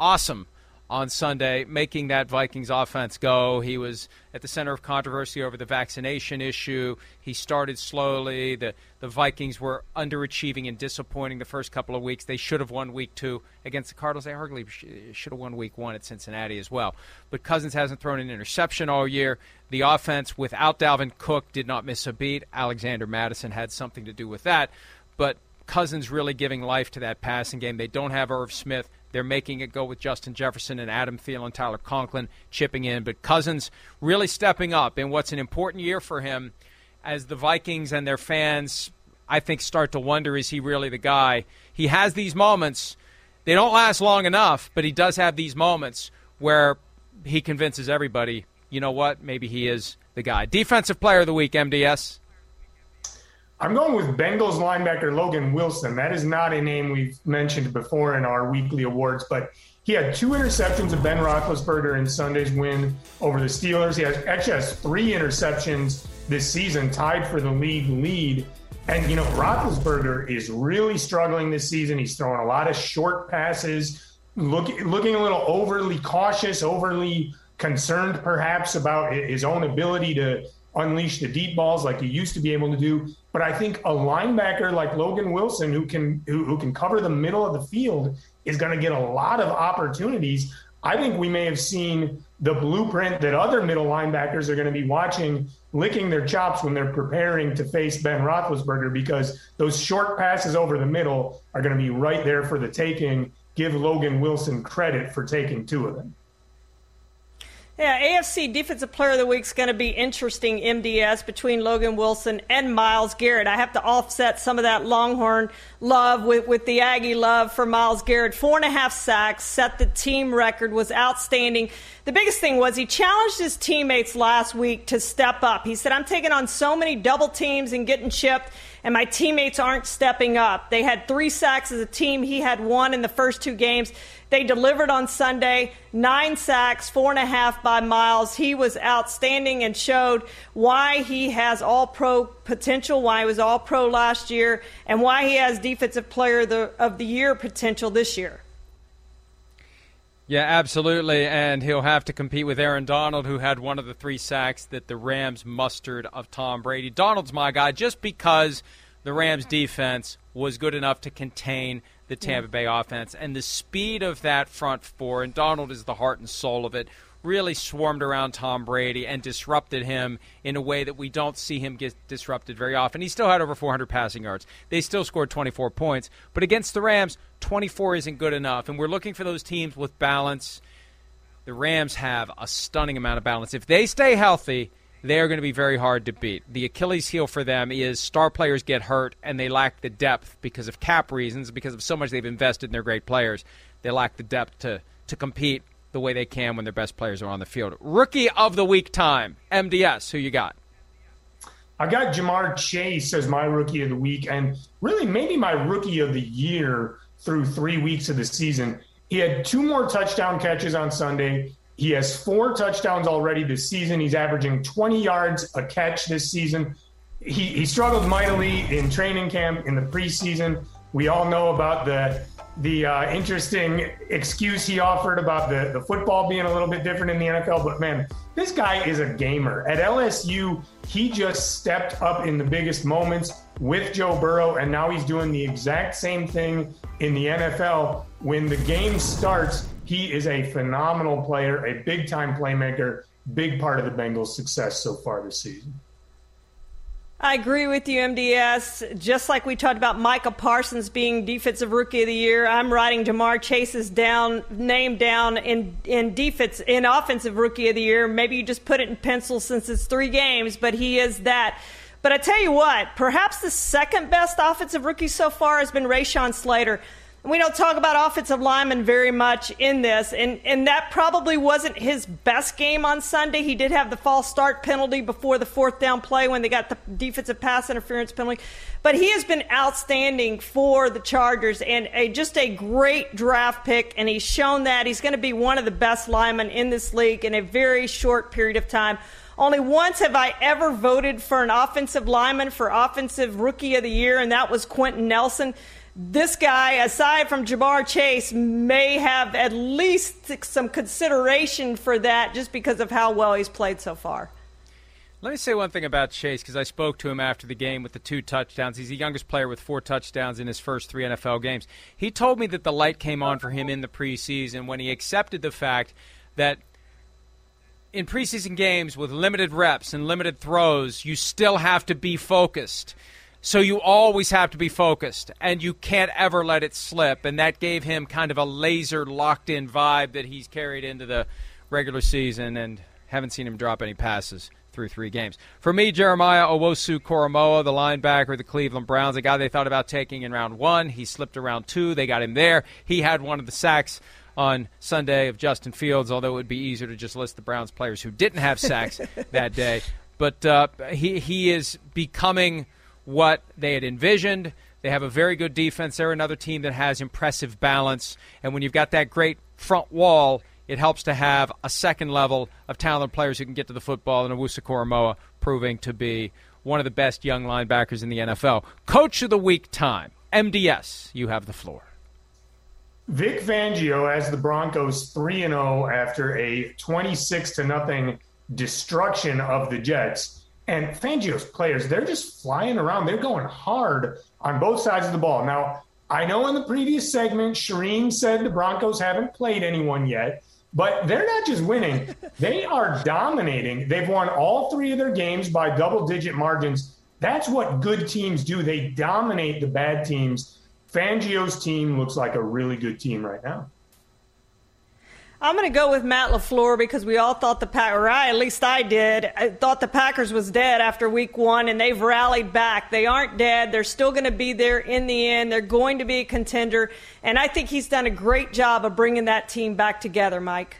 awesome on Sunday, making that Vikings offense go. He was at the center of controversy over the vaccination issue. He started slowly. The the Vikings were underachieving and disappointing the first couple of weeks. They should have won week two against the Cardinals. They arguably should have won week one at Cincinnati as well. But Cousins hasn't thrown an interception all year. The offense without Dalvin Cook did not miss a beat. Alexander Mattison had something to do with that. But Cousins really giving life to that passing game. They don't have Irv Smith. They're making it go with Justin Jefferson and Adam Thielen, Tyler Conklin chipping in. But Cousins really stepping up in what's an important year for him as the Vikings and their fans, I think, start to wonder is he really the guy? He has these moments. They don't last long enough, but he does have these moments where he convinces everybody, you know what, maybe he is the guy. Defensive player of the week, MDS. I'm going with Bengals linebacker Logan Wilson. That is not a name we've mentioned before in our weekly awards, but he had two interceptions of Ben Roethlisberger in Sunday's win over the Steelers. He has, actually has three interceptions this season, tied for the league lead. And, you know, Roethlisberger is really struggling this season. He's throwing a lot of short passes, look, looking a little overly cautious, overly concerned perhaps about his own ability to unleash the deep balls like he used to be able to do. But I think a linebacker like Logan Wilson, who can who, who can cover the middle of the field, is going to get a lot of opportunities. I think we may have seen the blueprint that other middle linebackers are going to be watching, licking their chops when they're preparing to face Ben Roethlisberger, because those short passes over the middle are going to be right there for the taking. Give Logan Wilson credit for taking two of them. Yeah, AFC Defensive Player of the Week is going to be interesting, MDS, between Logan Wilson and Myles Garrett. I have to offset some of that Longhorn love with, with the Aggie love for Myles Garrett. Four and a half sacks, set the team record, was outstanding. The biggest thing was he challenged his teammates last week to step up. He said, I'm taking on so many double teams and getting chipped and my teammates aren't stepping up. They had three sacks as a team. He had one in the first two games. They delivered on Sunday, nine sacks, four and a half by Myles. He was outstanding and showed why he has all pro potential, why he was all pro last year, and why he has defensive player of the, of the year potential this year. Yeah, absolutely. And he'll have to compete with Aaron Donald, who had one of the three sacks that the Rams mustered of Tom Brady. Donald's my guy just because the Rams defense was good enough to contain the Tampa Bay offense. And the speed of that front four, and Donald is the heart and soul of it, really swarmed around Tom Brady and disrupted him in a way that we don't see him get disrupted very often. He still had over 400 passing yards. They still scored 24 points. But against the Rams, 24 isn't good enough. And we're looking for those teams with balance. The Rams have a stunning amount of balance. If they stay healthy, they're going to be very hard to beat. The Achilles heel for them is star players get hurt and they lack the depth because of cap reasons, because of so much they've invested in their great players. They lack the depth to, to compete the way they can when their best players are on the field. Rookie of the week time, MDS, who you got? I got Ja'Marr Chase as my rookie of the week, and really maybe my rookie of the year through three weeks of the season. He had two more touchdown catches on Sunday. He has four touchdowns already this season. He's averaging 20 yards a catch this season. He, he struggled mightily in training camp in the preseason. We all know about the the uh, interesting excuse he offered about the, the football being a little bit different in the NFL. But man, this guy is a gamer. At LSU, he just stepped up in the biggest moments with Joe Burrow, and now he's doing the exact same thing in the NFL. When the game starts, he is a phenomenal player, a big time playmaker, big part of the Bengals' success so far this season. I agree with you, MDS. Just like we talked about Micah Parsons being Defensive Rookie of the Year, I'm writing Ja'Marr Chase's down name down in in defense in Offensive Rookie of the Year. Maybe you just put it in pencil since it's three games, but he is that. But I tell you what, perhaps the second best offensive rookie so far has been Rashawn Slater. We don't talk about offensive linemen very much in this, and, and that probably wasn't his best game on Sunday. He did have the false start penalty before the fourth down play when they got the defensive pass interference penalty. But he has been outstanding for the Chargers and a, just a great draft pick, and he's shown that he's going to be one of the best linemen in this league in a very short period of time. Only once have I ever voted for an offensive lineman for Offensive Rookie of the Year, and that was Quenton Nelson this guy, aside from Ja'Marr Chase, may have at least some consideration for that just because of how well he's played so far. Let me say one thing about Chase because I spoke to him after the game with the two touchdowns. He's the youngest player with four touchdowns in his first three NFL games. He told me that the light came on for him in the preseason when he accepted the fact that in preseason games with limited reps and limited throws, you still have to be focused. So you always have to be focused and you can't ever let it slip. And that gave him kind of a laser locked in vibe that he's carried into the regular season and haven't seen him drop any passes through three games. For me, Jeremiah Owusu-Koramoah, the linebacker of the Cleveland Browns, a guy they thought about taking in round one. He slipped around two. They got him there. He had one of the sacks on Sunday of Justin Fields, although it would be easier to just list the Browns players who didn't have sacks that day. But uh, he, he is becoming – what they had envisioned. They have a very good defense. They're another team that has impressive balance. And when you've got that great front wall, it helps to have a second level of talented players who can get to the football, and Owusu Koramoah proving to be one of the best young linebackers in the NFL. Coach of the Week time. MDS, you have the floor. Vic Fangio has the Broncos 3 0 after a 26 to nothing destruction of the Jets. And Fangio's players, they're just flying around. They're going hard on both sides of the ball. Now, I know in the previous segment, Charean said the Broncos haven't played anyone yet, but they're not just winning, they are dominating. They've won all three of their games by double digit margins. That's what good teams do. They dominate the bad teams. Fangio's team looks like a really good team right now. I'm going to go with Matt LaFleur because we all thought the Packers, or I, at least I did, I thought the Packers was dead after week one, and they've rallied back. They aren't dead. They're still going to be there in the end. They're going to be a contender, and I think he's done a great job of bringing that team back together, Mike.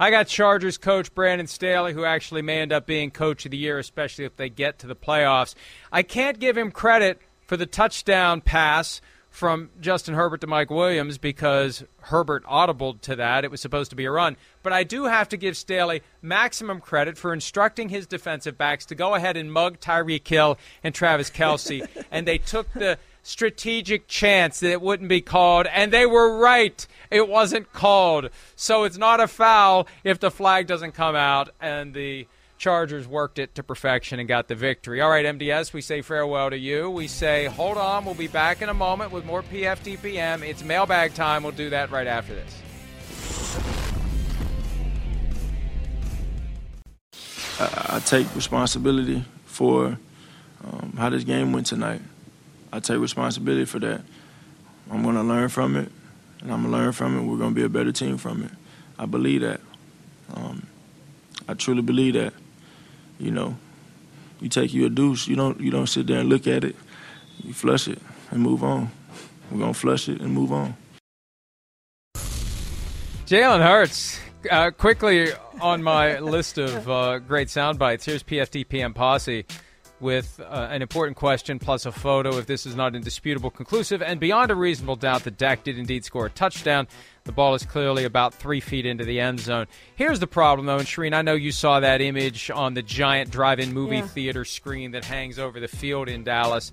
I got Chargers coach Brandon Staley, who actually may end up being coach of the year, especially if they get to the playoffs. I can't give him credit for the touchdown pass from Justin Herbert to Mike Williams because Herbert audibled to that. It was supposed to be a run. But I do have to give Staley maximum credit for instructing his defensive backs to go ahead and mug Tyreek Hill and Travis Kelce. and they took the strategic chance that it wouldn't be called, and they were right. It wasn't called. So it's not a foul if the flag doesn't come out and the Chargers worked it to perfection and got the victory. All right, MDS, we say farewell to you. We say hold on. We'll be back in a moment with more PFTPM. It's mailbag time. We'll do that right after this. I, I take responsibility for um, how this game went tonight. I take responsibility for that. I'm going to learn from it, and I'm going to learn from it. We're going to be a better team from it. I believe that. Um, I truly believe that you know, you take you a deuce, you don't you don't sit there and look at it. You flush it and move on. We're gonna flush it and move on. Jalen Hurts. Uh, quickly on my list of uh, great sound bites. Here's PFTPM Posse with uh, an important question plus a photo if this is not indisputable, conclusive, and beyond a reasonable doubt that Dak did indeed score a touchdown. The ball is clearly about three feet into the end zone. Here's the problem, though, and Charean, I know you saw that image on the giant drive-in movie yeah. theater screen that hangs over the field in Dallas.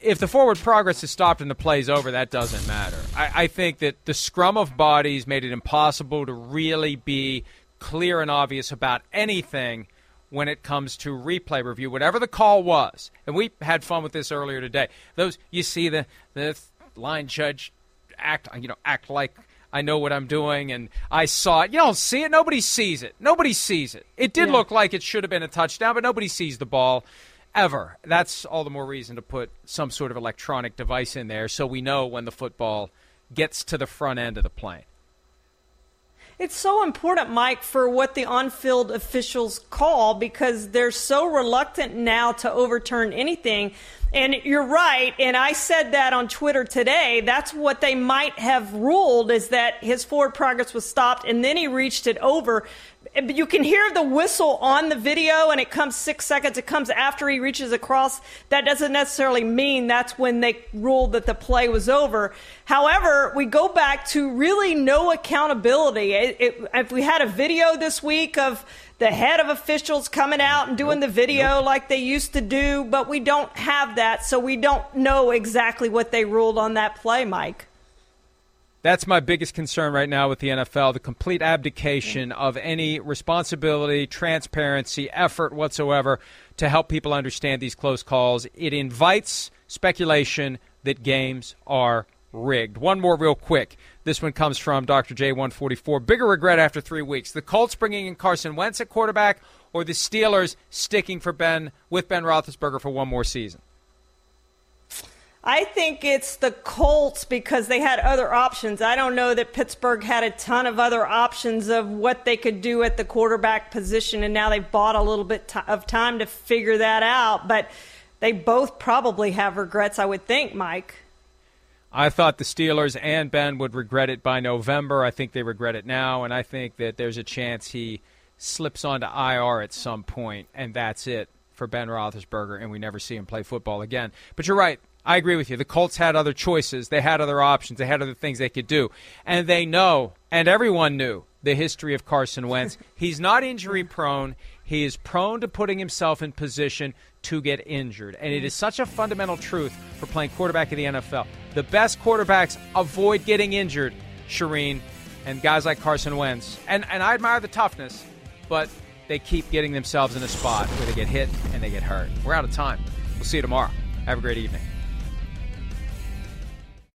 If the forward progress is stopped and the play's over, that doesn't matter. I, I think that the scrum of bodies made it impossible to really be clear and obvious about anything when it comes to replay review, whatever the call was. And we had fun with this earlier today. Those you see the the line judge act you know act like I know what I'm doing and I saw it. You don't see it. Nobody sees it. Nobody sees it. It did yeah. look like it should have been a touchdown, but nobody sees the ball. ever. That's all the more reason to put some sort of electronic device in there so we know when the football gets to the front end of the plane. It's so important, Mike, for what the on field officials call because they're so reluctant now to overturn anything. And you're right, and I said that on Twitter today. That's what they might have ruled is that his forward progress was stopped and then he reached it over you can hear the whistle on the video and it comes six seconds. It comes after he reaches across. That doesn't necessarily mean that's when they ruled that the play was over. However, we go back to really no accountability. It, it, if we had a video this week of the head of officials coming out and doing the video nope. like they used to do, but we don't have that, so we don't know exactly what they ruled on that play, Mike. That's my biggest concern right now with the NFL the complete abdication of any responsibility, transparency, effort whatsoever to help people understand these close calls. It invites speculation that games are rigged. One more, real quick. This one comes from Dr. J144. Bigger regret after three weeks the Colts bringing in Carson Wentz at quarterback or the Steelers sticking for Ben with Ben Roethlisberger for one more season? I think it's the Colts because they had other options. I don't know that Pittsburgh had a ton of other options of what they could do at the quarterback position, and now they've bought a little bit of time to figure that out. But they both probably have regrets, I would think, Mike. I thought the Steelers and Ben would regret it by November. I think they regret it now, and I think that there's a chance he slips onto IR at some point, and that's it for Ben Roethlisberger, and we never see him play football again. But you're right. I agree with you. The Colts had other choices. They had other options. They had other things they could do. And they know, and everyone knew, the history of Carson Wentz. He's not injury prone. He is prone to putting himself in position to get injured. And it is such a fundamental truth for playing quarterback in the NFL. The best quarterbacks avoid getting injured, Charean, and guys like Carson Wentz. And, and I admire the toughness, but they keep getting themselves in a spot where they get hit and they get hurt. We're out of time. We'll see you tomorrow. Have a great evening.